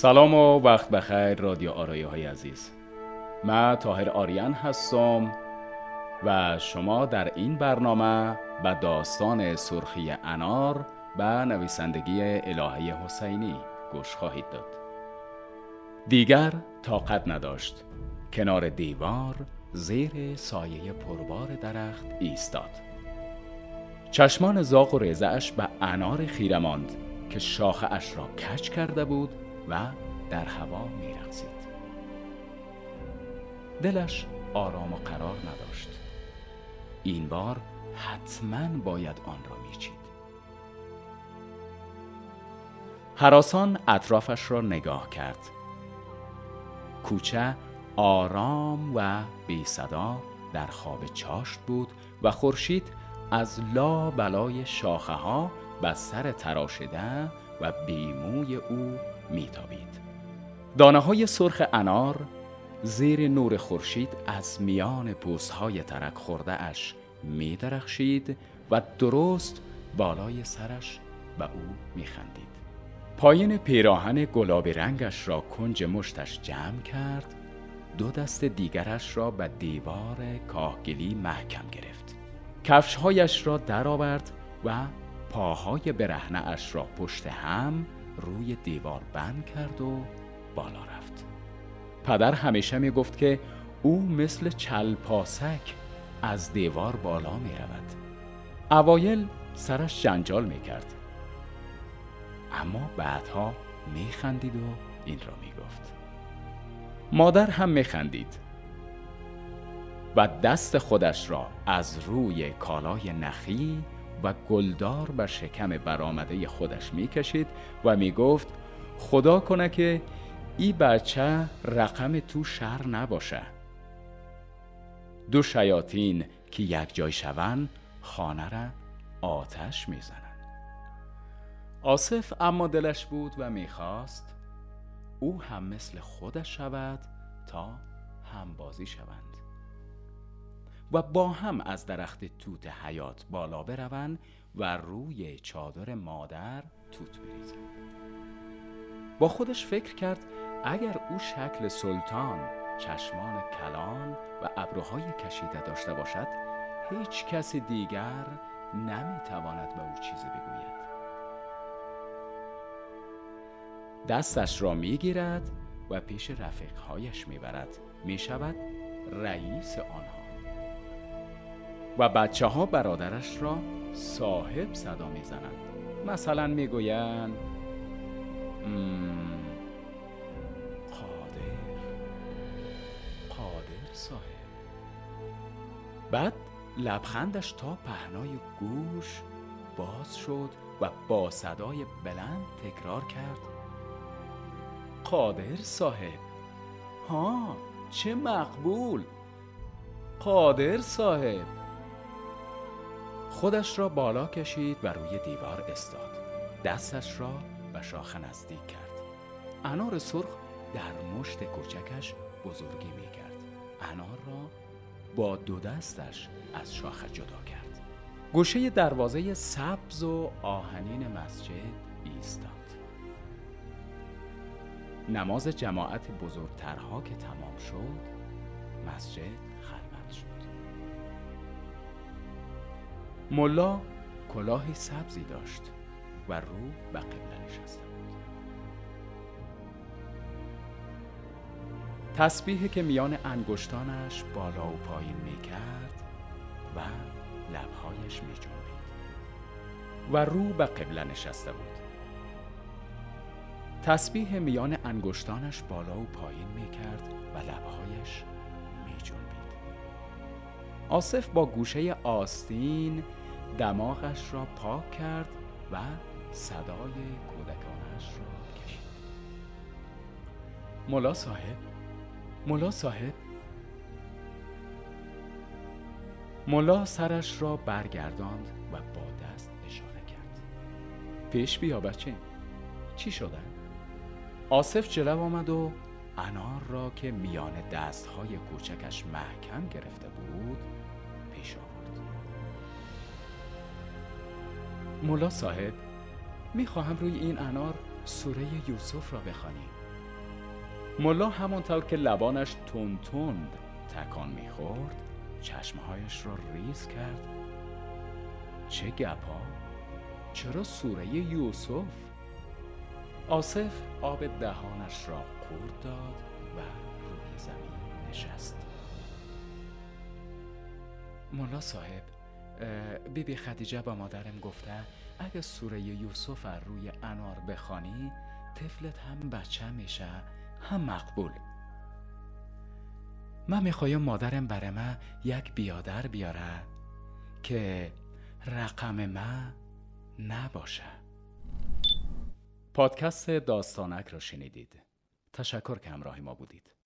سلام و وقت بخیر رادیو آرایه های عزیز. من تاهر آریان هستم و شما در این برنامه به داستان سرخی انار به نویسندگی الهه حسینی گوش خواهید داد. دیگر طاقت نداشت. کنار دیوار زیر سایه پربار درخت ایستاد. چشمان زاغ و ریزش به انار خیره ماند که شاخه اش را کج کرده بود و در هوا میرقصید. دلش آرام و قرار نداشت. این بار حتما باید آن را میچید. حراسان اطرافش را نگاه کرد. کوچه آرام و بی صدا در خواب چاشت بود و خورشید از لا بلای شاخه ها به سر تراشده و بیموی او میتابید دانه های سرخ انار زیر نور خورشید از میان پوست های ترک خورده اش می درخشید و درست بالای سرش به او می خندید. پایین پیراهن گلابی رنگش را کنج مشتش جمع کرد دو دست دیگرش را به دیوار کاهگلی محکم گرفت کفشهایش را درآورد و پاهای برهنه اش را پشت هم روی دیوار بند کرد و بالا رفت. پدر همیشه می گفت که او مثل چلپاسک از دیوار بالا می رود اوایل سرش جنجال می کرد اما بعدها می خندید و این را می گفت مادر هم می خندید و دست خودش را از روی کالای نخی و گلدار بر شکم برآمده خودش می‌کشید و می‌گفت خدا کنه که ای بچه رقم تو شر نباشه. دو شیاطین که یک جای شون خانه را آتش می‌زنن آصف اما دلش بود و می‌خواست او هم مثل خودش شود تا هم بازی شوند. و با هم از درخت توت حیات بالا بروند و روی چادر مادر توت بریزند. با خودش فکر کرد اگر او شکل سلطان چشمان کلان و ابروهای کشیده داشته باشد هیچ کس دیگر نمی‌تواند به او چیزی بگوید. دستش را می‌گیرد و پیش رفیقهایش می‌برد. می‌شود رئیس آنها. و بچه ها برادرش را صاحب صدا می‌زنند. مثلا می‌گویند قادر قادر صاحب. بعد لبخندش تا پهنای گوش باز شد و با صدای بلند تکرار کرد قادر صاحب. ها چه مقبول. قادر صاحب. خودش را بالا کشید و روی دیوار استاد. دستش را به شاخه نزدیک کرد. انار سرخ در مشت کوچکش بزرگی می کرد انار را با دو دستش از شاخه جدا کرد. گوشه دروازه سبز و آهنین مسجد ایستاد. نماز جماعت بزرگترها که تمام شد مسجد ملا کلاهی سبزی داشت و رو به قبله نشسته بود. تسبیحی که میان انگشتانش بالا و پایین می کرد و لبهایش می جنبید و رو به قبله نشسته بود. تسبیح میان انگشتانش بالا و پایین می کرد و لبهایش می جنبید آصف با گوشه آستین دماغش را پاک کرد و صدای کودکانش را کشید. ملا صاحب ملا صاحب. ملا سرش را برگرداند و با دست اشاره کرد. پیش بیا بچه. چی شده؟ آصف جلو آمد و انار را که میان دستهای کوچکش محکم گرفته بود ملا صاحب می‌خواهم روی این انار سوره یوسف را بخوانیم ملا همانطور که لبانش تند تند تکان می‌خورد چشمهایش را ریز کرد چه گپا؟ چرا سوره یوسف؟ آصف آب دهانش را قورت داد و روی زمین نشست ملا صاحب بیبی بی خدیجه با مادرم گفته اگه سوره یوسف از روی انار بخوانی طفلت هم بچه میشه هم مقبول. من می‌خوایم مادرم بر ما یک بیادر بیاره که رقم ما نباشه. پادکست داستانک را شنیدید. تشکر که همراه ما بودید.